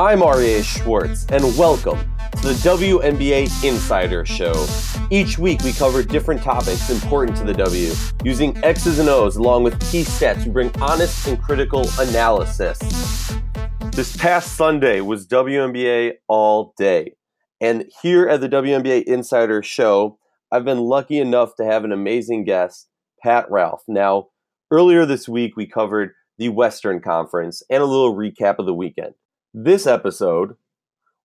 I'm Aryeh Schwartz, and welcome to the WNBA Insider Show. Each week, we cover different topics important to the W, using X's and O's along with key stats to bring honest and critical analysis. This past Sunday was WNBA all day, and here at the WNBA Insider Show, I've been lucky enough to have an amazing guest, Pat Ralph. Now, earlier this week, we covered the Western Conference and a little recap of the weekend. This episode,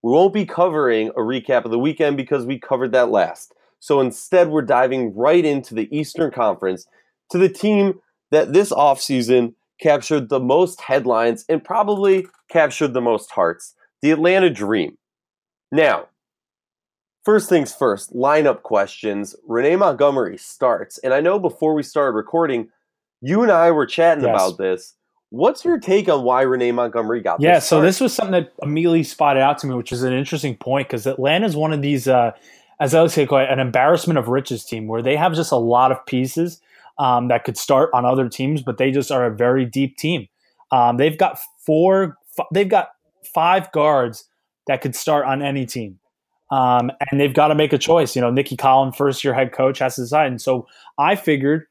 we won't be covering a recap of the weekend because we covered that last. So instead, we're diving right into the Eastern Conference to the team that this offseason captured the most headlines and probably captured the most hearts the Atlanta Dream. Now, first things first, lineup questions. Renee Montgomery starts. And I know before we started recording, you and I were chatting yes. about this. What's your take on why Renee Montgomery got? Yeah, this so this was something that immediately spotted out to me, which is an interesting point because Atlanta is one of these, uh, as I would say, quite an embarrassment of riches team where they have just a lot of pieces um, that could start on other teams, but they just are a very deep team. Um, they've got four, f- they've got five guards that could start on any team. Um, and they've got to make a choice. You know, Nicki Collen, first year head coach, has to decide. And so I figured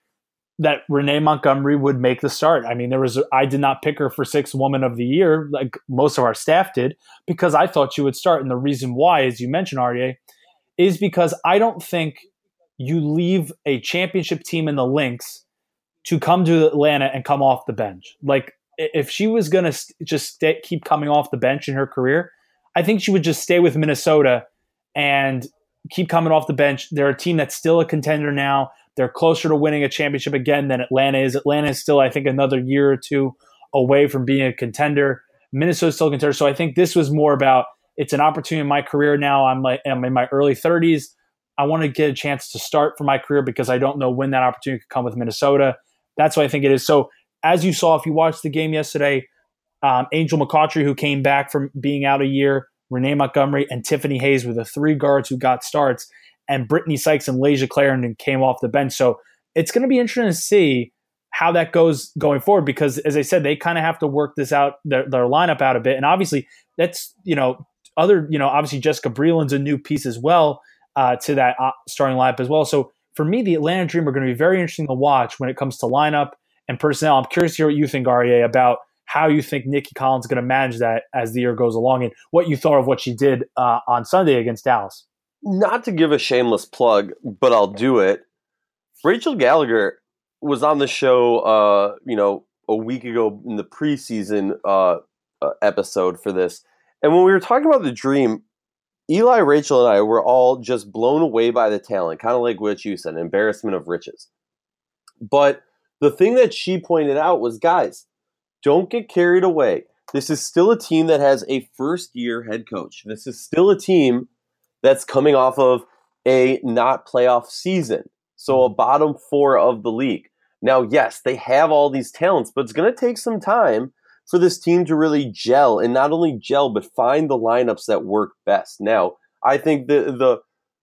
that Renee Montgomery would make the start. I mean, there was I did not pick her for sixth woman of the year like most of our staff did because I thought she would start. And the reason why, as you mentioned, Aryeh, is because I don't think you leave a championship team in the Lynx to come to Atlanta and come off the bench. Like if she was going to st- just stay, keep coming off the bench in her career, I think she would just stay with Minnesota and keep coming off the bench. They're a team that's still a contender now. They're closer to winning a championship again than Atlanta is. Atlanta is still, I think, another year or two away from being a contender. Minnesota's still a contender. So I think this was more about it's an opportunity in my career now. I'm like I'm in my early 30s. I want to get a chance to start for my career because I don't know when that opportunity could come with Minnesota. That's what I think it is. So as you saw, if you watched the game yesterday, um, Angel McCoughtry, who came back from being out a year, Renee Montgomery, and Tiffany Hayes were the three guards who got starts and Brittany Sykes and Layshia Clarendon came off the bench. So it's going to be interesting to see how that goes going forward because, as I said, they kind of have to work this out, their, their, lineup out a bit. And obviously, that's, you know, other, you know, obviously Jessica Breland's a new piece as well uh, to that uh, starting lineup as well. So for me, the Atlanta Dream are going to be very interesting to watch when it comes to lineup and personnel. I'm curious to hear what you think, Aryeh, about how you think Nicki Collen's going to manage that as the year goes along and what you thought of what she did uh, on Sunday against Dallas not to give a shameless plug, but I'll do it. Rachel Gallagher was on the show, uh, you know, a week ago in the preseason uh, uh, episode for this, and when we were talking about the dream, Eli, Rachel, and I were all just blown away by the talent, kind of like what you said, embarrassment of riches. But the thing that she pointed out was, guys, don't get carried away. This is still a team that has a first year head coach. This is still a team that's coming off of a not playoff season. So a mm-hmm. bottom four of the league. Now, yes, they have all these talents, but it's going to take some time for this team to really gel and not only gel, but find the lineups that work best. Now, I think the the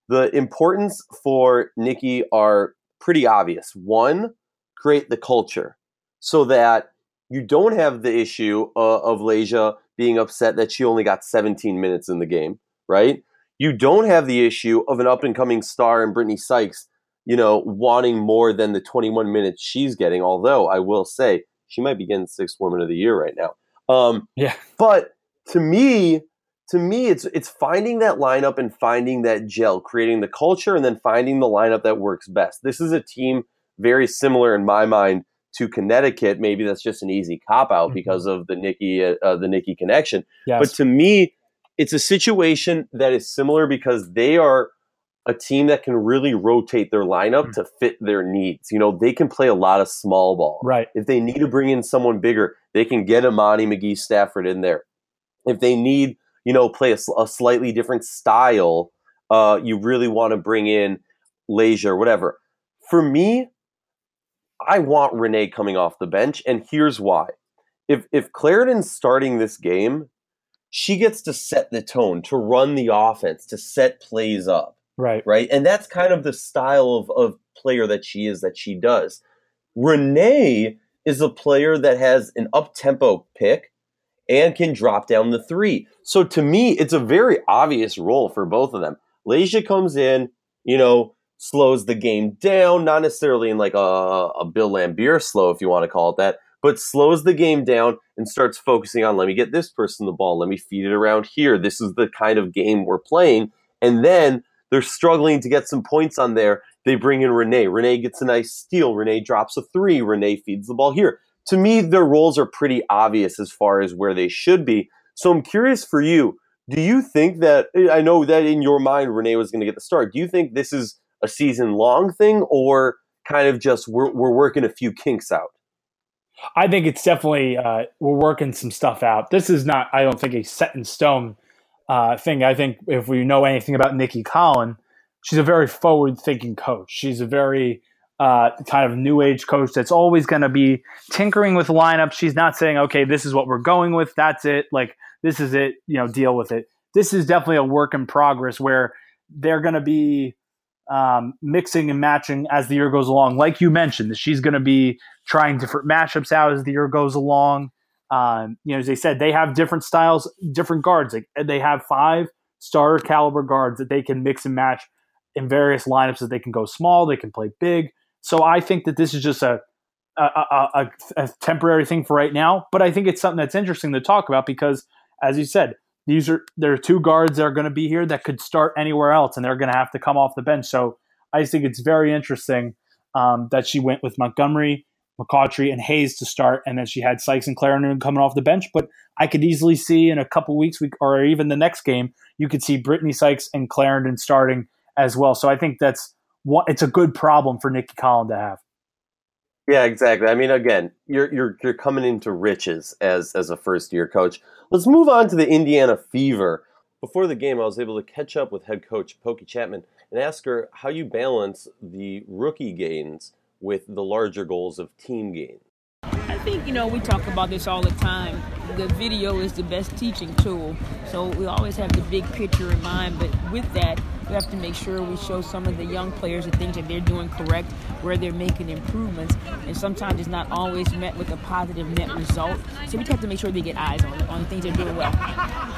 the importance for Nicki are pretty obvious. One, create the culture so that you don't have the issue uh, of Layshia being upset that she only got 17 minutes in the game, right? You don't have the issue of an up and coming star in Brittany Sykes, you know, wanting more than the 21 minutes she's getting. Although I will say she might be getting sixth woman of the year right now. Um, yeah. But to me, to me, it's it's finding that lineup and finding that gel, creating the culture, and then finding the lineup that works best. This is a team very similar in my mind to Connecticut. Maybe that's just an easy cop out mm-hmm. because of the Nicki uh, the Nicki connection. Yes. But to me, it's a situation that is similar because they are a team that can really rotate their lineup mm-hmm. to fit their needs. You know, they can play a lot of small ball. Right. If they need to bring in someone bigger, they can get Imani McGee-Stafford in there. If they need, you know, play a, a slightly different style, uh, you really want to bring in or whatever. For me, I want Renee coming off the bench, and here's why. If if Clarendon's starting this game, she gets to set the tone, to run the offense, to set plays up. Right. Right. And that's kind of the style of, of player that she is, that she does. Renee is a player that has an up tempo pick and can drop down the three. So to me, it's a very obvious role for both of them. Layshia comes in, you know, slows the game down, not necessarily in like a, a Bill Laimbeer slow, if you want to call it that, but slows the game down and starts focusing on let me get this person the ball, let me feed it around here. This is the kind of game we're playing. And then they're struggling to get some points on there. They bring in Renee. Renee gets a nice steal. Renee drops a three. Renee feeds the ball here. To me, their roles are pretty obvious as far as where they should be. So I'm curious for you. Do you think that eh, I know that in your mind Renee was going to get the start? Do you think this is a season long thing or kind of just we're, we're working a few kinks out? I think it's definitely uh, we're working some stuff out. This is not, I don't think, a set in stone uh, thing. I think if we know anything about Nicki Collen, she's a very forward thinking coach. She's a very uh, kind of new age coach that's always going to be tinkering with lineups. She's not saying, okay, this is what we're going with. That's it. Like, this is it. You know, deal with it. This is definitely a work in progress where they're going to be um, mixing and matching as the year goes along. Like you mentioned, that she's going to be trying different matchups out as the year goes along. Um, you know, as they said, they have different styles, different guards. Like they have five starter caliber guards that they can mix and match in various lineups. That they can go small, they can play big. So I think that this is just a a, a a, temporary thing for right now. But I think it's something that's interesting to talk about because, as you said, these are there are two guards that are going to be here that could start anywhere else, and they're going to have to come off the bench. So I think it's very interesting um, that she went with Montgomery McCoughtry and Hayes to start, and then she had Sykes and Clarendon coming off the bench. But I could easily see in a couple weeks, or even the next game, you could see Brittany Sykes and Clarendon starting as well. So I think that's what it's a good problem for Nicki Collen to have. Yeah, exactly. I mean, again, you're you're you're coming into riches as as a first year coach. Let's move on to the Indiana Fever. Before the game, I was able to catch up with head coach Pokey Chapman and ask her how you balance the rookie gains with the larger goals of team gain? I think, you know, we talk about this all the time. The video is the best teaching tool. So we always have the big picture in mind, but with that, we have to make sure we show some of the young players the things that they're doing correct, where they're making improvements, and sometimes it's not always met with a positive net result. So we have to make sure they get eyes on on things they're doing well.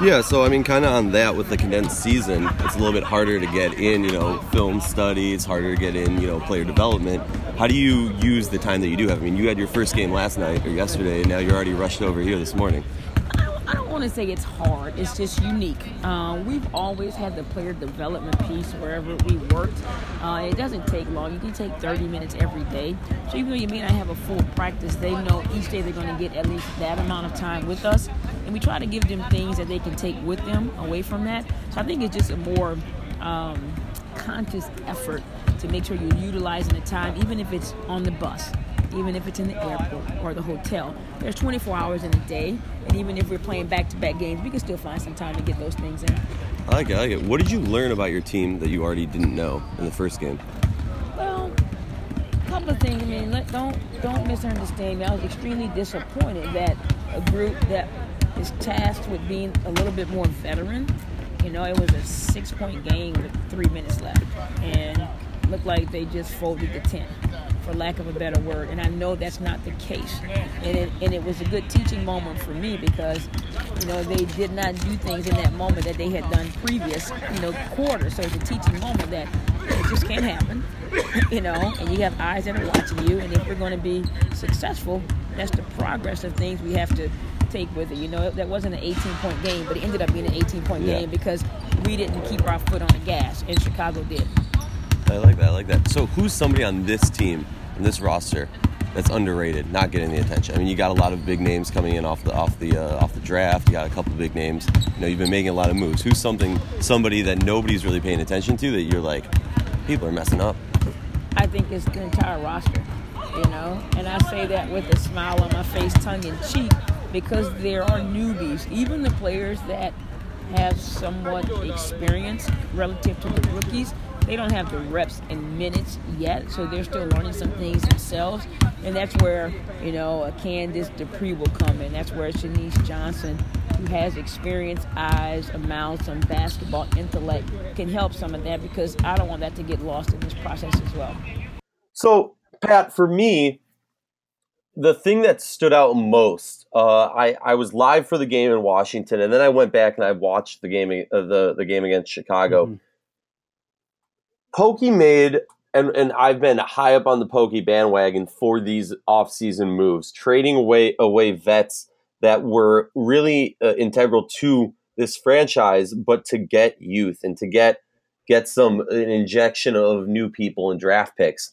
Yeah, so I mean, kind of on that with the condensed season, it's a little bit harder to get in, you know, film study. It's harder to get in, you know, player development. How do you use the time that you do have? I mean, you had your first game last night or yesterday, and now you're already rushed over here this morning want to say it's hard. It's just unique. Uh, we've always had the player development piece wherever we worked. Uh, it doesn't take long. You can take 30 minutes every day. So even though you may not have a full practice, they know each day they're going to get at least that amount of time with us. And we try to give them things that they can take with them away from that. So I think it's just a more um, conscious effort to make sure you're utilizing the time, even if it's on the bus even if it's in the airport or the hotel. There's 24 hours in a day, and even if we're playing back-to-back games, we can still find some time to get those things in. I like it. I like it. What did you learn about your team that you already didn't know in the first game? Well, a couple of things. I mean, let, don't don't misunderstand me. I was extremely disappointed that a group that is tasked with being a little bit more veteran. You know, it was a six-point game with three minutes left, and looked like they just folded the tent for lack of a better word. And I know that's not the case. And it, and it was a good teaching moment for me because, you know, they did not do things in that moment that they had done previous, you know, quarter. So it's a teaching moment that it just can't happen, you know, and you have eyes that are watching you. And if we're going to be successful, that's the progress of things we have to take with it. You know, that wasn't an 18 point game, but it ended up being an 18 point yeah. game because we didn't keep our foot on the gas, and Chicago did. I like that. I like that. So, who's somebody on this team, in this roster, that's underrated, not getting the attention? I mean, you got a lot of big names coming in off the off the uh, off the draft. You got a couple big names. You know, you've been making a lot of moves. Who's something somebody that nobody's really paying attention to that you're like, people are messing up? I think it's the entire roster. You know, and I say that with a smile on my face, tongue in cheek, because there are newbies. Even the players that have somewhat experience relative to the rookies they don't have the reps and minutes yet, so they're still learning some things themselves. And that's where, you know, a Candice Dupree will come in. That's where Shenise Johnson, who has experience, eyes, a mouth, some basketball intellect, can help some of that because I don't want that to get lost in this process as well. So, Pat, for me, the thing that stood out most, uh, I I was live for the game in Washington, and then I went back and I watched the game uh, the the game against Chicago. Mm-hmm. Pokey made and and I've been high up on the Pokey bandwagon for these offseason moves, trading away away vets that were really uh, integral to this franchise, but to get youth and to get get some an injection of new people and draft picks.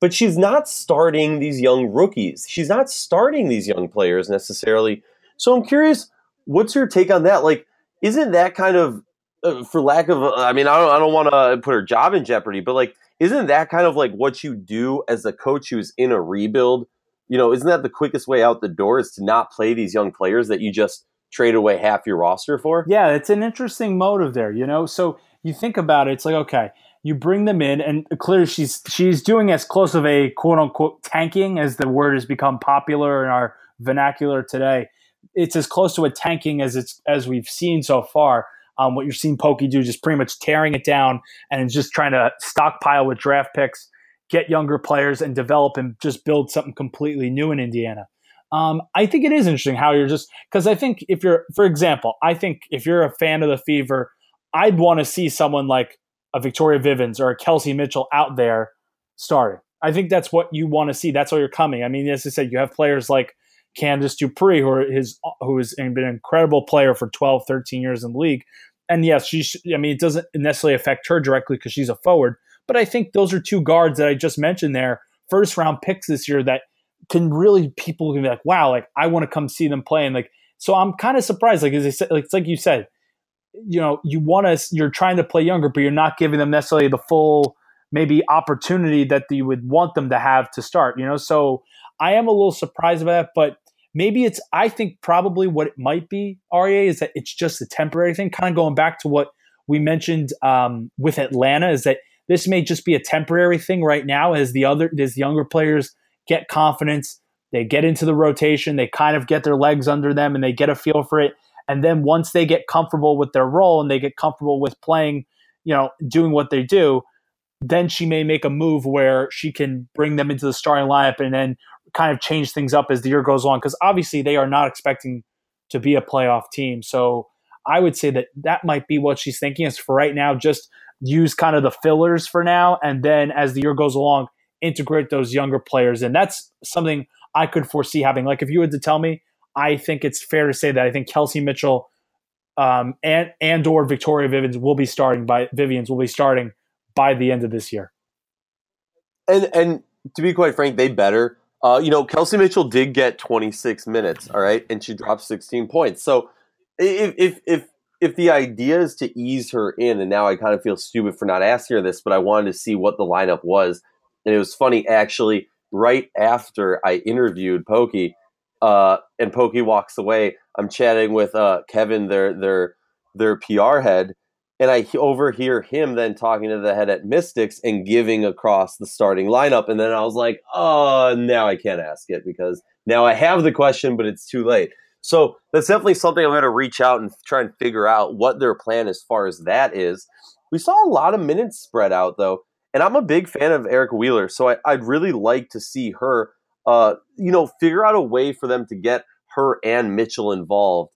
But she's not starting these young rookies. She's not starting these young players necessarily. So I'm curious, what's your take on that? Like, isn't that kind of, uh, Uh, for lack of, uh, I mean, I don't, I don't want to put her job in jeopardy, but like, isn't that kind of like what you do as a coach who's in a rebuild? You know, isn't that the quickest way out the door is to not play these young players that you just trade away half your roster for? Yeah, it's an interesting motive there, you know? So you think about it, it's like, okay, you bring them in and clearly she's she's doing as close of a quote unquote tanking as the word has become popular in our vernacular today. It's as close to a tanking as it's as we've seen so far. Um, what you're seeing Pokey do, just pretty much tearing it down and just trying to stockpile with draft picks, get younger players, and develop and just build something completely new in Indiana. Um, I think it is interesting how you're just because I think if you're, for example, I think if you're a fan of the Fever, I'd want to see someone like a Victoria Vivians or a Kelsey Mitchell out there starting. I think that's what you want to see. That's why you're coming. I mean, as I said, you have players like Candice Dupree, who who has been an incredible player for 12, 13 years in the league. And yes, she. I mean, it doesn't necessarily affect her directly because she's a forward. But I think those are two guards that I just mentioned there, first round picks this year that can really people can be like, wow, like I want to come see them play. And like, so I'm kind of surprised. Like as I said, like it's like you said, you know, you want to, you're trying to play younger, but you're not giving them necessarily the full maybe opportunity that you would want them to have to start. You know, so I am a little surprised about that, but maybe it's I think probably what it might be, REA, is that it's just a temporary thing. Kind of going back to what we mentioned um, with Atlanta, is that this may just be a temporary thing right now as the other as younger players get confidence, they get into the rotation, they kind of get their legs under them and they get a feel for it. And then once they get comfortable with their role and they get comfortable with playing, you know, doing what they do, then she may make a move where she can bring them into the starting lineup and then kind of change things up as the year goes on because obviously they are not expecting to be a playoff team. So I would say that that might be what she's thinking is for right now, just use kind of the fillers for now. And then as the year goes along, integrate those younger players. And that's something I could foresee having. Like if you were to tell me, I think it's fair to say that I think Kelsey Mitchell um, and and or Victoria Vivians will be starting by Vivians will be starting by the end of this year. And and to be quite frank, they better uh, you know, Kelsey Mitchell did get 26 minutes, all right, and she dropped 16 points. So if if if if the idea is to ease her in, and now I kind of feel stupid for not asking her this, but I wanted to see what the lineup was, and it was funny actually. Right after I interviewed Pokey, uh, and Pokey walks away, I'm chatting with uh, Kevin, their their their PR head, and I overhear him then talking to the head at Mystics and giving across the starting lineup. And then I was like, oh, now I can't ask it because now I have the question, but it's too late. So that's definitely something I'm going to reach out and try and figure out what their plan as far as that is. We saw a lot of minutes spread out though, and I'm a big fan of Erica Wheeler, so I, would really like to see her, uh, you know, figure out a way for them to get her and Mitchell involved,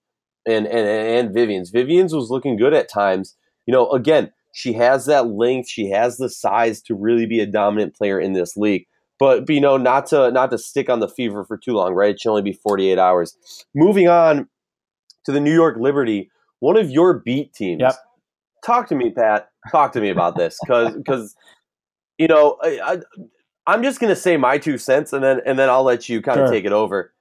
and and and Vivians. Vivians was looking good at times you know, again, she has that length, she has the size to really be a dominant player in this league. But, you know, not to not to stick on the fever for too long, right? It should only be 48 hours. Moving on to the New York Liberty, one of your beat teams. Yep. Talk to me, Pat. Talk to me about this, because because you know I, I am just gonna say my two cents, and then and then I'll let you kind of take it over.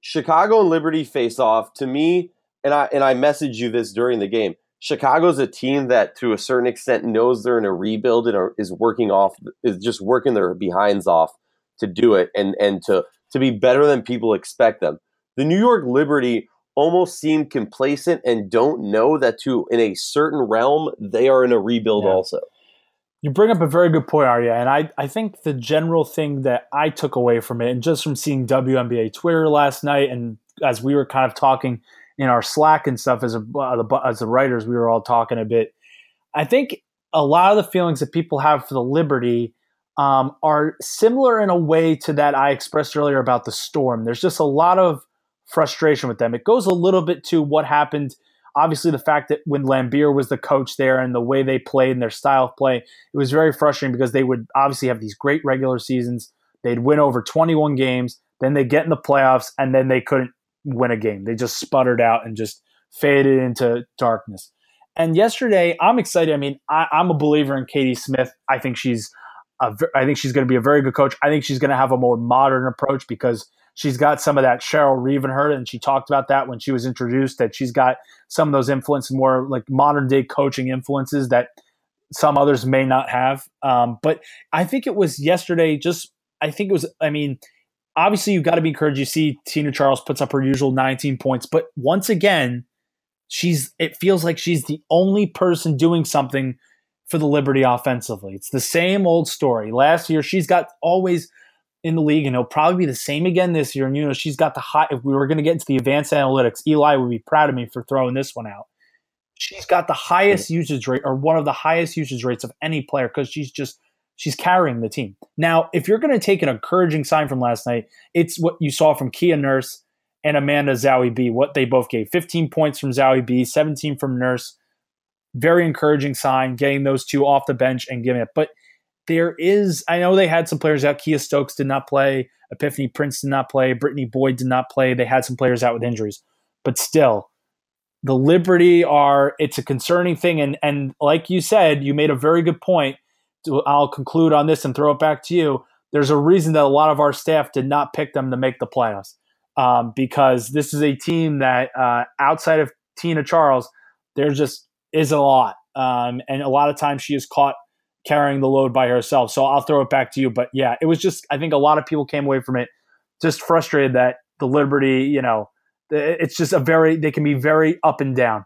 Chicago and Liberty face off to me, and I and I messaged you this during the game. Chicago's a team that, to a certain extent, knows they're in a rebuild and are, is working off, is just working their behinds off to do it and and to to be better than people expect them. The New York Liberty almost seem complacent and don't know that to in a certain realm they are in a rebuild yeah. also. You bring up a very good point, Aryeh, and I, I think the general thing that I took away from it, and just from seeing WNBA Twitter last night, and as we were kind of talking in our Slack and stuff as a, uh, the, as the writers, we were all talking a bit. I think a lot of the feelings that people have for the Liberty um, are similar in a way to that I expressed earlier about the Storm. There's just a lot of frustration with them. It goes a little bit to what happened. Obviously, the fact that when Laimbeer was the coach there and the way they played and their style of play, it was very frustrating because they would obviously have these great regular seasons. They'd win over 21 games, then they get in the playoffs, and then they couldn't win a game. They just sputtered out and just faded into darkness. And yesterday, I'm excited. I mean, I, am a believer in Katie Smith. I think she's, a, I think she's going to be a very good coach. I think she's going to have a more modern approach because she's got some of that Cheryl Reeve in her, and she talked about that when she was introduced. That she's got some of those influences, more like modern day coaching influences that some others may not have. Um, but I think it was yesterday. Just I think it was. I mean, obviously you've got to be encouraged. You see Tina Charles puts up her usual 19 points, but once again, she's it feels like she's the only person doing something for the Liberty offensively. It's the same old story. Last year, she's got always in the league, and it'll probably be the same again this year. And you know, she's got the high. If we were going to get into the advanced analytics, Eli would be proud of me for throwing this one out. She's got the highest usage rate, or one of the highest usage rates of any player, because she's just she's carrying the team. Now, if you're going to take an encouraging sign from last night, it's what you saw from Kia Nurse and Amanda Zahui B, what they both gave 15 points from Zahui B, 17 from Nurse. Very encouraging sign, getting those two off the bench and giving it. But there is, I know they had some players out. Kia Stokes did not play. Epiphany Prince did not play. Brittany Boyd did not play. They had some players out with injuries. But still, the Liberty are, it's a concerning thing. And, and like you said, you made a very good point I'll conclude on this and throw it back to you. There's a reason that a lot of our staff did not pick them to make the playoffs um, because this is a team that uh, outside of Tina Charles, there just is a lot. Um, and a lot of times she is caught carrying the load by herself. So I'll throw it back to you. But yeah, it was just, I think a lot of people came away from it just frustrated that the Liberty, you know, it's just a very, they can be very up and down.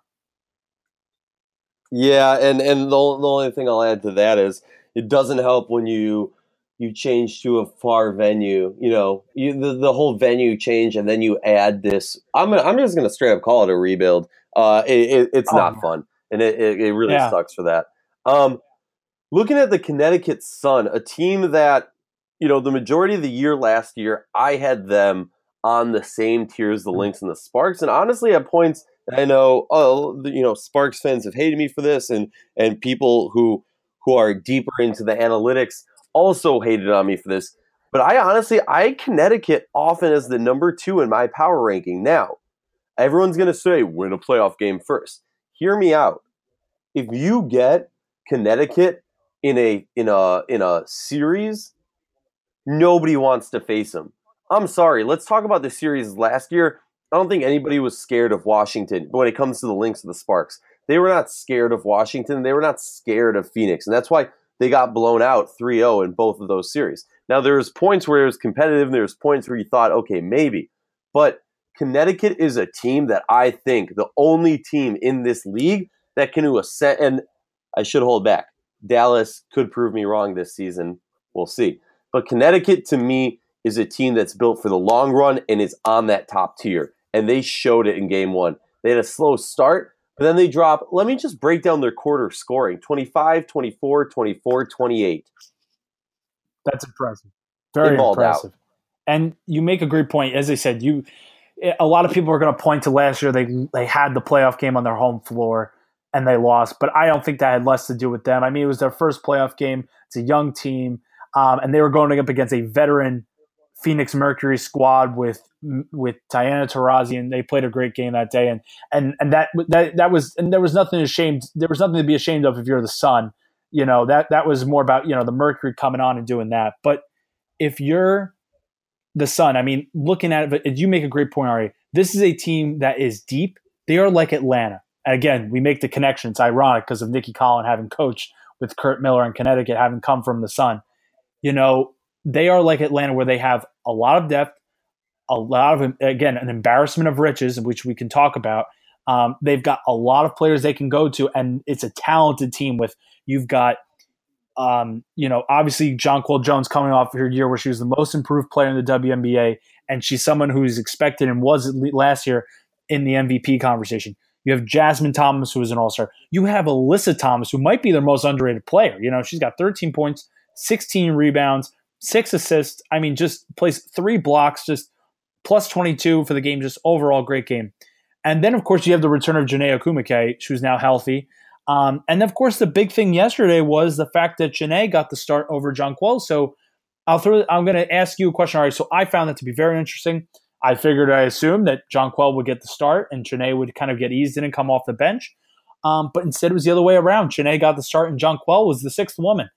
Yeah. And, and the, the only thing I'll add to that is, it doesn't help when you you change to a far venue. You know, you, the the whole venue change, and then you add this. I'm gonna, I'm just gonna straight up call it a rebuild. Uh, it, it, it's oh, not fun, and it, it, it really yeah. sucks for that. Um, looking at the Connecticut Sun, a team that you know the majority of the year last year, I had them on the same tier as the mm. Lynx and the Sparks, and honestly, at points. I know, oh, you know, Sparks fans have hated me for this, and and people who who are deeper into the analytics also hated on me for this. But I honestly, I Connecticut often as the number two in my power ranking. Now, everyone's going to say win a playoff game first. Hear me out. If you get Connecticut in a in a in a series, nobody wants to face them. I'm sorry. Let's talk about the series last year. I don't think anybody was scared of Washington when it comes to the Lynx of the Sparks. They were not scared of Washington. They were not scared of Phoenix. And that's why they got blown out 3 0 in both of those series. Now, there's points where it was competitive, and there's points where you thought, okay, maybe. But Connecticut is a team that I think the only team in this league that can ascend. And I should hold back. Dallas could prove me wrong this season. We'll see. But Connecticut, to me, is a team that's built for the long run and is on that top tier. And they showed it in game one. They had a slow start, but then they drop, let me just break down their quarter scoring 25, 24, 24, 28. That's impressive. Very impressive. Out. And you make a great point. As I said, you a lot of people are going to point to last year they they had the playoff game on their home floor and they lost, but I don't think that had less to do with them. I mean, it was their first playoff game. It's a young team, um, and they were going up against a veteran Phoenix Mercury squad with with Diana Taurasi, and they played a great game that day. And and and that that that was and there was nothing ashamed. There was nothing to be ashamed of if you're the Sun. You know that that was more about you know the Mercury coming on and doing that. But if you're the Sun, I mean, looking at it, you make a great point, Ari. This is a team that is deep. They are like Atlanta. And again, we make the connection. It's ironic because of Nicki Collen having coached with Curt Miller in Connecticut, having come from the Sun. You know, they are like Atlanta, where they have a lot of depth, a lot of again an embarrassment of riches, which we can talk about. Um, they've got a lot of players they can go to, and it's a talented team. With you've got, um, you know, obviously Jonquel Jones coming off her year where she was the most improved player in the WNBA, and she's someone who's expected and was last year in the MVP conversation. You have Jasmine Thomas, who is an All Star. You have Alyssa Thomas, who might be their most underrated player. You know, she's got 13 points, 16 rebounds, six assists. I mean, just plays three blocks, just plus 22 for the game. Just overall great game. And then, of course, you have the return of Chiney Ogwumike, who's now healthy. Um, and of course, the big thing yesterday was the fact that Chiney got the start over Jonquel. So I'll throw. I'm going to ask you a question. All right. So I found that to be very interesting. I figured, I assumed that Jonquel would get the start and Chiney would kind of get eased in and come off the bench. Um, but instead, it was the other way around. Chiney got the start and Jonquel was the sixth woman.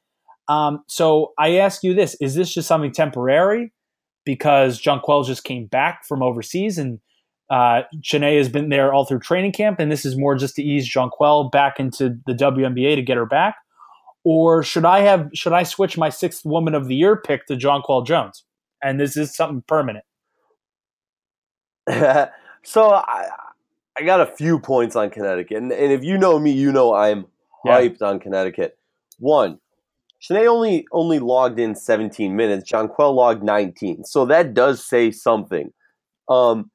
Um, so I ask you this: Is this just something temporary because Jonquel just came back from overseas and uh, has been there all through training camp, and this is more just to ease Jonquel back into the WNBA to get her back? Or should I have should I switch my sixth woman of the year pick to Jonquel Jones? And this is something permanent. so I I got a few points on Connecticut, and, and if you know me, you know I'm hyped yeah. on Connecticut. One, Chiney only only logged in 17 minutes. Jonquel logged 19, so that does say something. Um,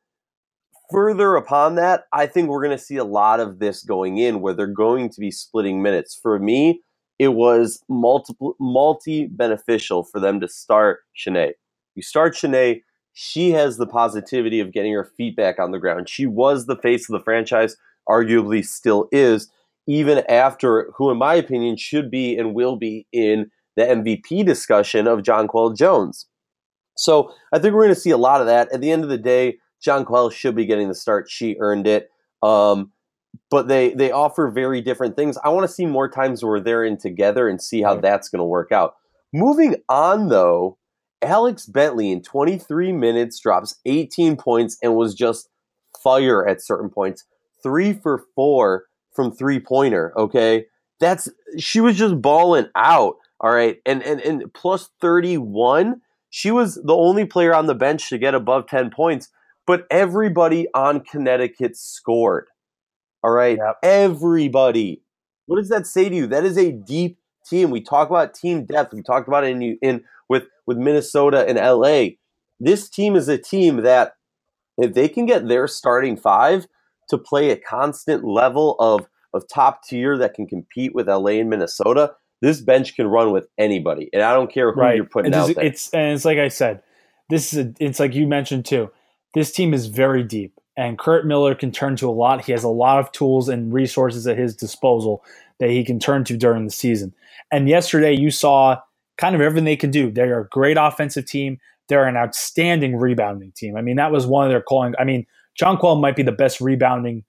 further upon that, I think we're going to see a lot of this going in where they're going to be splitting minutes. For me, it was multiple multi beneficial for them to start Chiney. You start Chiney, she has the positivity of getting her feet back on the ground. She was the face of the franchise, arguably still is, even after who, in my opinion, should be and will be in the MVP discussion of Jonquel Jones. So I think we're going to see a lot of that. At the end of the day, Jonquel should be getting the start. She earned it. Um, but they they offer very different things. I want to see more times where they're in together and see how that's going to work out. Moving on though, Alex Bentley in 23 minutes drops 18 points and was just fire at certain points. 3 for 4 from three-pointer, okay? That's she was just balling out, all right? And and and plus 31, she was the only player on the bench to get above 10 points, but everybody on Connecticut scored. All right. Yep. Everybody. What does that say to you? That is a deep team. We talk about team depth. We talked about it in, in with with Minnesota and LA. This team is a team that if they can get their starting five to play a constant level of of top tier that can compete with LA and Minnesota, this bench can run with anybody. And I don't care who right. you're putting it's, out there. It's and it's like I said, this is a, it's like you mentioned too. This team is very deep and Curt Miller can turn to a lot. He has a lot of tools and resources at his disposal that he can turn to during the season. And yesterday, you saw kind of everything they can do. They're a great offensive team. They're an outstanding rebounding team. I mean, that was one of their calling. I mean, Jonquel might be the best rebounding,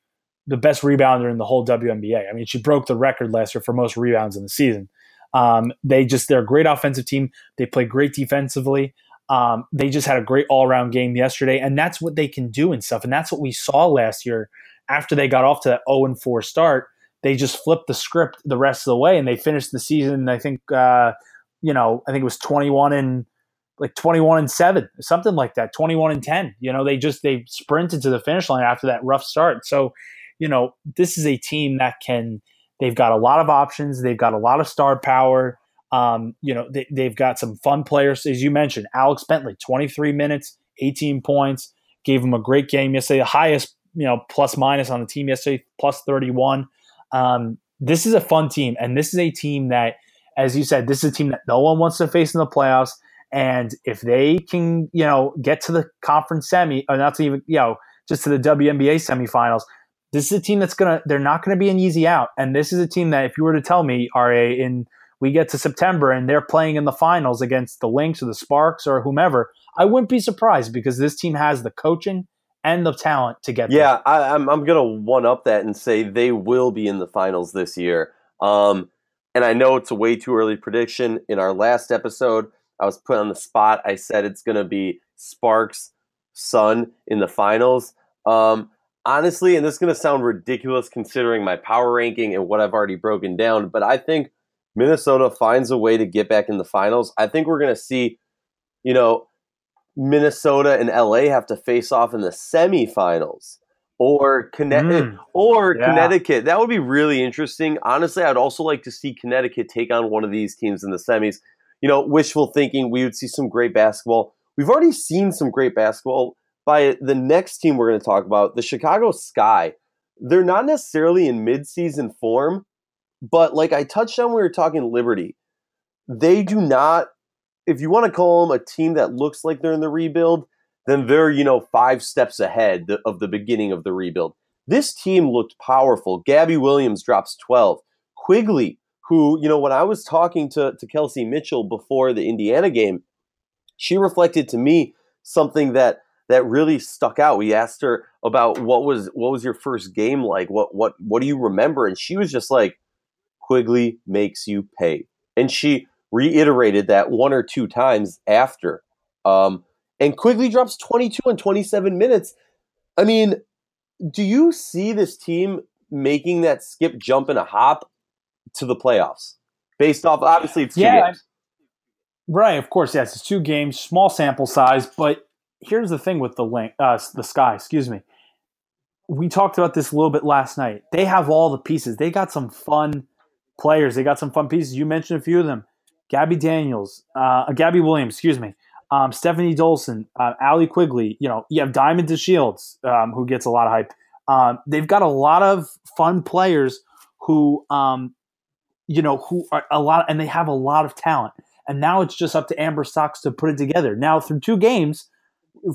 the best rebounder in the whole WNBA. I mean, she broke the record last year for most rebounds in the season. Um, they just they're a great offensive team. They play great defensively. Um, they just had a great all around game yesterday, and that's what they can do and stuff. And that's what we saw last year after they got off to that 0 and 4 start. They just flipped the script the rest of the way, and they finished the season. I think, uh, you know, I think it was 21 and like 21 and 7 something like that 21 and 10 you know they just they sprinted to the finish line after that rough start so you know this is a team that can they've got a lot of options they've got a lot of star power um, you know, they, have got some fun players, as you mentioned. Alex Bentley, 23 minutes, 18 points, gave him a great game yesterday. The highest, you know, plus minus on the team yesterday, plus 31. Um, this is a fun team, and this is a team that, as you said, this is a team that no one wants to face in the playoffs. And if they can, you know, get to the conference semi, or not to even, you know, just to the WNBA semifinals, this is a team that's gonna. They're not going to be an easy out. And this is a team that, if you were to tell me, Ra in we get to September and they're playing in the finals against the Lynx or the Sparks or whomever, I wouldn't be surprised because this team has the coaching and the talent to get yeah, there. I, I'm, I'm to one up that and say they will be in the finals this year. Um, and I know it's a way too early prediction. In our last episode, I was put on the spot. I said it's going to be Sparks Sun in the finals. Um, honestly, and this is going to sound ridiculous considering my power ranking and what I've already broken down, but I think Minnesota finds a way to get back in the finals, I think we're going to see, you know, Minnesota and LA have to face off in the semifinals or mm, or yeah. Connecticut. That would be really interesting. Honestly, I'd also like to see Connecticut take on one of these teams in the semis. You know, wishful thinking, we would see some great basketball. We've already seen some great basketball by the next team we're going to talk about, the Chicago Sky. They're not necessarily in midseason form, but like I touched on, when we were talking Liberty. they do not. If you want to call them a team that looks like they're in the rebuild, then they're you know five steps ahead of the beginning of the rebuild. This team looked powerful. Gabby Williams drops twelve. Quigley, who you know, when I was talking to to Kelsey Mitchell before the Indiana game, she reflected to me something that that really stuck out. We asked her about what was what was your first game like? What what what do you remember? And she was just like, Quigley makes you pay. And she reiterated that one or two times after. Um, and Quigley drops 22 and 27 minutes. I mean, do you see this team making that skip, jump, and a hop to the playoffs? Based off, obviously, it's two Yeah, games. Right, of course, yes. It's two games, small sample size, but here's the thing with the link, uh, the sky. Excuse me. We talked about this a little bit last night. They have all the pieces. They got some fun players. They got some fun pieces. You mentioned a few of them: Gabby Daniels, uh, Gabby Williams. Excuse me. Um, Stephanie Dolson, uh, Allie Quigley. You know, you have Diamond DeShields, um, who gets a lot of hype. Um, they've got a lot of fun players who, um, you know, who are a lot, and they have a lot of talent. And now it's just up to Amber Stocks to put it together. Now through two games,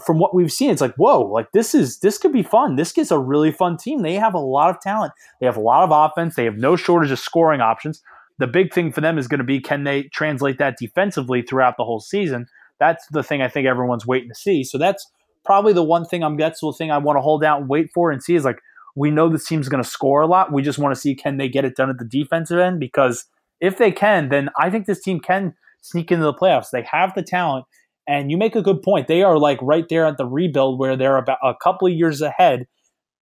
from what we've seen, it's like whoa, like this is this could be fun. This gets a really fun team. They have a lot of talent. They have a lot of offense. They have no shortage of scoring options. The big thing for them is going to be can they translate that defensively throughout the whole season. That's the thing I think everyone's waiting to see. So that's probably the one thing I'm that's the thing I want to hold out and wait for and see is like we know this team's going to score a lot. We just want to see can they get it done at the defensive end because if they can, then I think this team can sneak into the playoffs. They have the talent, and you make a good point. They are like right there at the rebuild where they're about a couple of years ahead,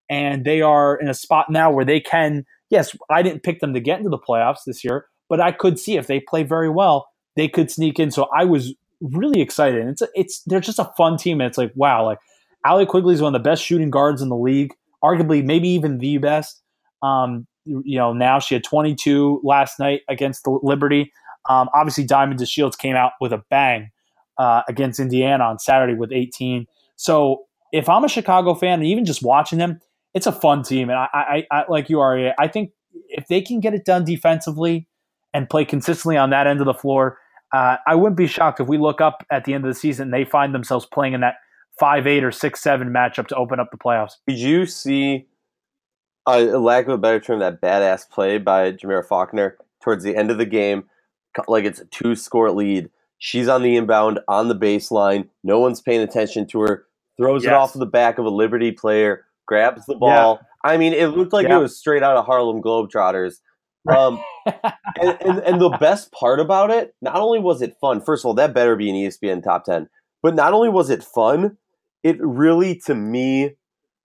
and they are in a spot now where they can. Yes, I didn't pick them to get into the playoffs this year, but I could see if they play very well, they could sneak in. So I was really excited. It's it's they're just a fun team, and it's like wow, like Allie Quigley is one of the best shooting guards in the league, arguably maybe even the best. Um, you know, now she had 22 last night against the Liberty. Um, obviously, Diamond DeShields came out with a bang uh, against Indiana on Saturday with 18. So if I'm a Chicago fan and even just watching them, it's a fun team. And I, I, I like you are. I think if they can get it done defensively and play consistently on that end of the floor, uh, I wouldn't be shocked if we look up at the end of the season and they find themselves playing in that five eight or six seven matchup to open up the playoffs. Did you see, a lack of a better term, that badass play by Jamierra Faulkner towards the end of the game? Like it's a two score lead. She's on the inbound on the baseline. No one's paying attention to her. Throws it off the back of a Liberty player. Grabs the ball. I mean, it looked like Yeah. it was straight out of Harlem Globetrotters. Um, and, and, and the best part about it, not only was it fun, first of all, that better be an ESPN top 10, but not only was it fun, it really, to me,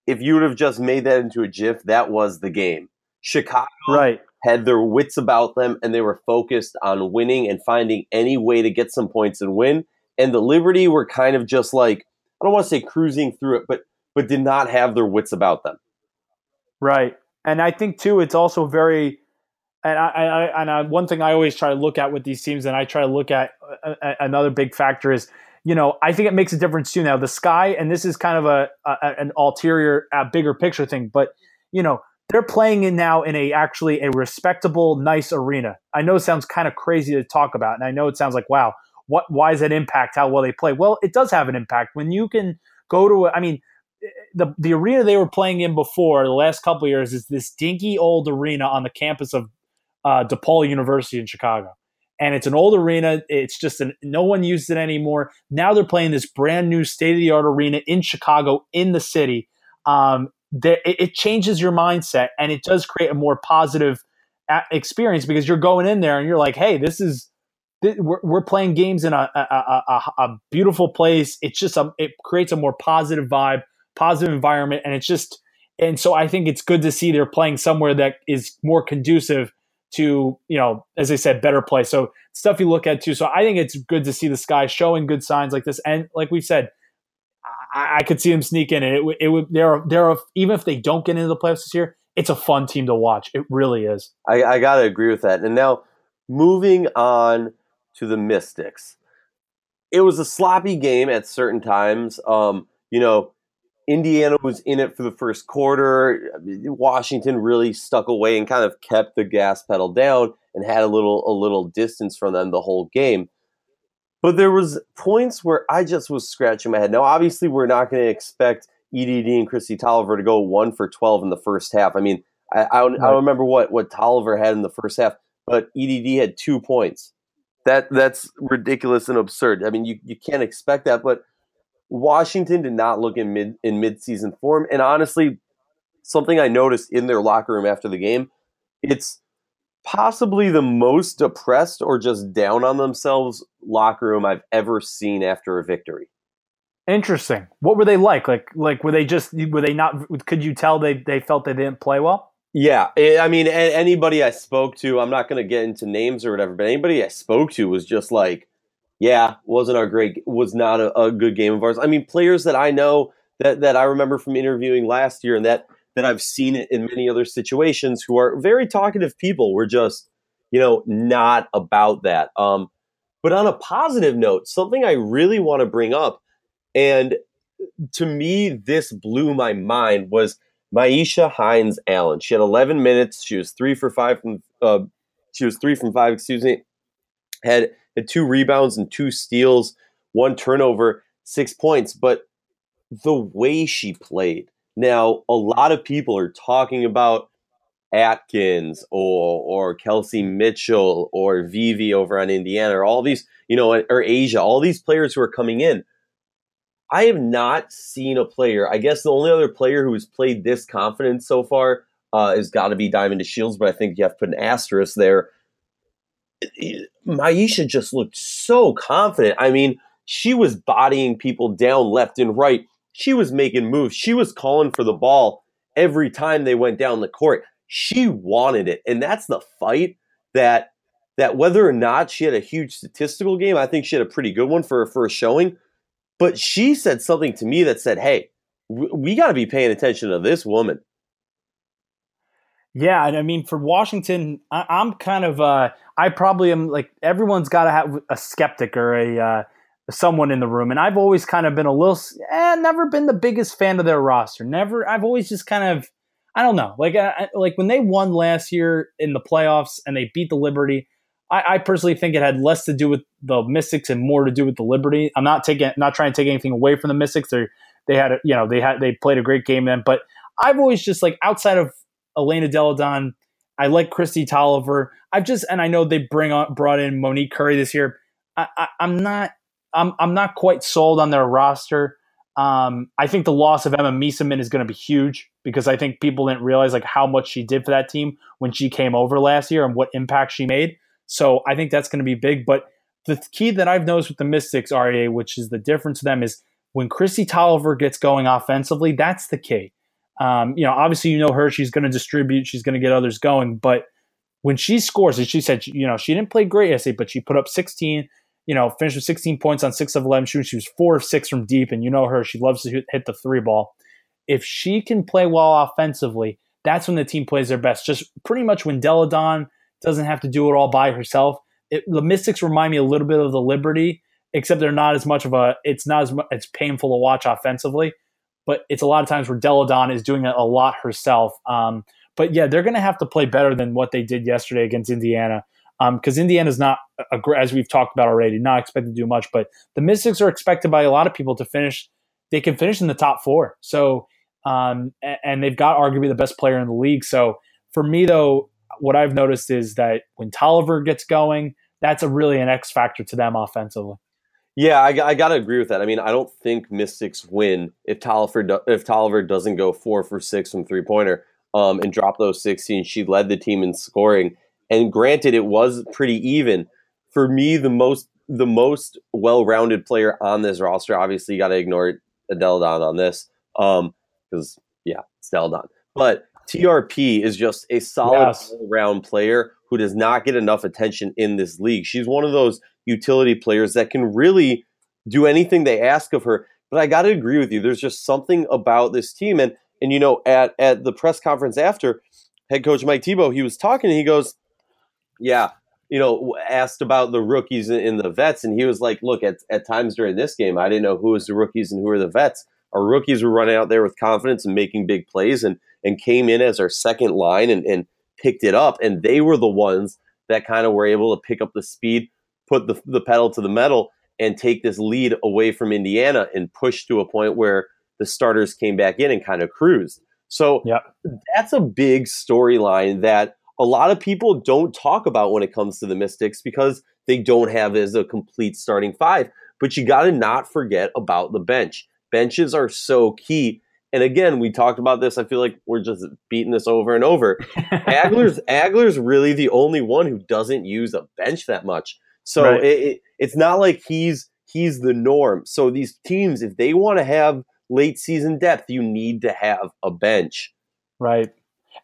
if you would have just made that into a GIF, that was the game. Chicago right. had their wits about them and they were focused on winning and finding any way to get some points and win. And the Liberty were kind of just like, I don't want to say cruising through it, but but did not have their wits about them. Right, and I think too, it's also very, and I, I and I, one thing I always try to look at with these teams, and I try to look at uh, another big factor is, you know, I think it makes a difference too. Now the sky, and this is kind of a, a an ulterior, a bigger picture thing, but you know, they're playing in now in a actually a respectable, nice arena. I know it sounds kind of crazy to talk about, and I know it sounds like wow, what? Why does that impact how well they play? Well, it does have an impact when you can go to. I mean, the the arena they were playing in before the last couple years is this dinky old arena on the campus of uh, DePaul University in Chicago, and it's an old arena. It's just an, no one uses it anymore. Now they're playing this brand new state of the art arena in Chicago in the city. Um, it, it changes your mindset and it does create a more positive experience because you're going in there and you're like, hey, this is we're playing games in a, a, a, a, a beautiful place. It's just a, it creates a more positive vibe, positive environment, and it's just and so I think it's good to see they're playing somewhere that is more conducive to you know, as I said, better play. So stuff you look at too. So I think it's good to see the sky showing good signs like this, and like we said. I, I could see them sneak in, and it, would- it would. They're they're even if they don't get into the playoffs this year, it's a fun team to watch. It really is. I, I got to agree with that. And now, moving on to the Mystics, it was a sloppy game at certain times. Um, you know, Indiana was in it for the first quarter. Washington really stuck away and kind of kept the gas pedal down and had a little a little distance from them the whole game. But there was points where I just was scratching my head. Now, obviously, we're not going to expect EDD and Kristi Tolliver to go one for twelve in the first half. I mean, I, I, don't. I don't remember what what Tolliver had in the first half, but EDD had two points. That that's ridiculous and absurd. I mean, you, you can't expect that, but Washington did not look in mid in midseason form. And honestly, something I noticed in their locker room after the game, it's possibly the most depressed or just down on themselves locker room I've ever seen after a victory. Interesting. What were they like? Like like were they just were they not could you tell they they felt they didn't play well? Yeah, eh, I mean anybody I spoke to, I'm not going to get into names or whatever, but anybody I spoke to was just like yeah, wasn't our great was not a, a, good game of ours. I mean, players that I know that that I remember from interviewing last year and that that I've seen it in many other situations who are very talkative people were just, you know, not about that. Um, but on a positive note, something I really want to bring up, and to me, this blew my mind was Myisha Hines Allen. She had 11 minutes. She was three for five from. Uh, she was three from five. Excuse me. Had had two rebounds and two steals, one turnover, six points. But the way she played. Now, a lot of people are talking about Atkins or or Kelsey Mitchell or Vivi over on Indiana or all these, you know, or A'ja, all these players who are coming in. I have not seen a player. I guess the only other player who has played this confident so far uh, has got to be Diamond DeShields. but I think you have to put an asterisk there. Myisha just looked so confident. I mean, she was bodying people down left and right. She was making moves. She was calling for the ball every time they went down the court. She wanted it. And that's the fight that that whether or not she had a huge statistical game, I think she had a pretty good one for her first showing. But she said something to me that said, "Hey, we got to be paying attention to this woman." Yeah, and I mean for Washington, I, am kind of uh, I probably am like everyone's got to have a skeptic or a uh, someone in the room, and I've always kind of been a little, eh, never been the biggest fan of their roster. Never, I've always just kind of, I don't know, like I, like when they won last year in the playoffs and they beat the Liberty. I, I personally think it had less to do with the Mystics and more to do with the Liberty. I'm not taking, not trying to take anything away from the Mystics. They they had, you know, they had they played a great game then, but I've always just like outside of Elena Delle Donne. I like Kristi Toliver. I've just and I know they bring on brought in Monique Currie this year. I, I, I'm not I'm I'm not quite sold on their roster. Um, I think the loss of Emma Meesseman is going to be huge because I think people didn't realize like how much she did for that team when she came over last year and what impact she made. So I think that's going to be big. But the key that I've noticed with the Mystics, RA, which is the difference to them, is when Kristi Toliver gets going offensively, that's the key. Um, you know, obviously, you know her; she's going to distribute, she's going to get others going. But when she scores, as she said, you know, she didn't play great yesterday, but she put up 16. You know, finished with 16 points on six of 11 shooting. She was four of six from deep, and you know her; she loves to hit the three ball. If she can play well offensively, that's when the team plays their best. Just pretty much when Delle Donne doesn't have to do it all by herself. It, the Mystics remind me a little bit of the Liberty, except they're not as much of a. It's not as much, it's painful to watch offensively but it's a lot of times where Delle Donne is doing it a lot herself. Um, but yeah, they're going to have to play better than what they did yesterday against Indiana because um, Indiana's not, as we've talked about already, not expected to do much. But the Mystics are expected by a lot of people to finish. They can finish in the top four. So, um, and, and they've got arguably the best player in the league. So for me, though, what I've noticed is that when Toliver gets going, that's a really an X factor to them offensively. Yeah, I, I got to agree with that. I mean, I don't think Mystics win if Toliver do, if Toliver doesn't go four for six from three pointer um, and drop those sixteen. She led the team in scoring, and granted, it was pretty even. For me, the most the most well rounded player on this roster. Obviously, you got to ignore Delle Donne on this because um, yeah, it's Delle Donne. But TRP is just a solid yes. round player who does not get enough attention in this league. She's one of those utility players that can really do anything they ask of her. But I got to agree with you. There's just something about this team, and and you know, at at the press conference after, head coach Mike Thibault, he was talking, and he goes, "Yeah, you know, asked about the rookies and the vets, and he was like, look, at at times during this game, I didn't know who was the rookies and who were the vets. our rookies were running out there with confidence and making big plays and and came in as our second line and, and picked it up. And they were the ones that kind of were able to pick up the speed, put the, the pedal to the metal, and take this lead away from Indiana and push to a point where the starters came back in and kind of cruised. So yep. that's a big storyline that a lot of people don't talk about when it comes to the Mystics because they don't have as a complete starting five. But you got to not forget about the bench. Benches are so key. And again, we talked about this. I feel like we're just beating this over and over. Agler's Agler's really the only one who doesn't use a bench that much. So right. it, it, it's not like he's he's the norm. So these teams, if they want to have late season depth, you need to have a bench. Right.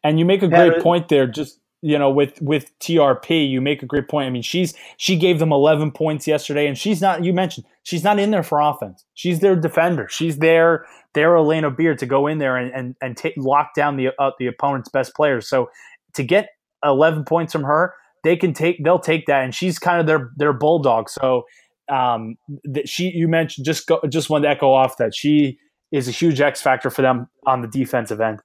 And you make a great point there. Just you know, with with TRP, you make a great point. I mean, she's she gave them 11 points yesterday, and she's not. You mentioned she's not in there for offense. She's their defender. She's their their Alana Beard to go in there and and and take, lock down the uh, the opponent's best players. So to get 11 points from her, they can take they'll take that, and she's kind of their their bulldog. So um, that she you mentioned just go, just wanted to echo off that she is a huge X factor for them on the defensive end.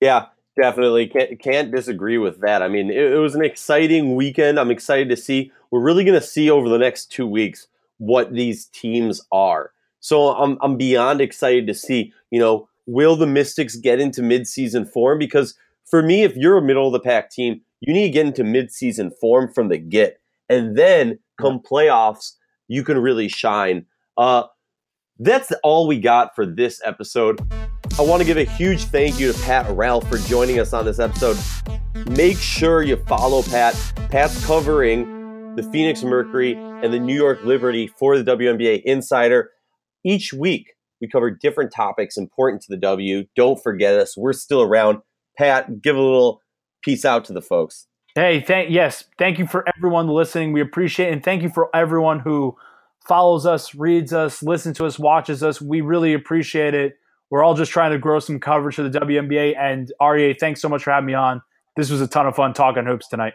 Yeah, definitely can't can't disagree with that. I mean, it, it was an exciting weekend. I'm excited to see. We're really going to see over the next two weeks what these teams are. So I'm I'm beyond excited to see. You know, will the Mystics get into midseason form? Because for me, if you're a middle of the pack team, you need to get into midseason form from the get, and then come playoffs, you can really shine. Uh, that's all we got for this episode. I want to give a huge thank you to Pat Ralph for joining us on this episode. Make sure you follow Pat. Pat's covering the Phoenix Mercury and the New York Liberty for the WNBA Insider. Each week, we cover different topics important to the W. Don't forget us. We're still around. Pat, give a little peace out to the folks. Hey, thank yes, thank you for everyone listening. We appreciate it, and thank you for everyone who follows us, reads us, listens to us, watches us. We really appreciate it. We're all just trying to grow some coverage for the WNBA. And Aryeh, thanks so much for having me on. This was a ton of fun talking hoops tonight.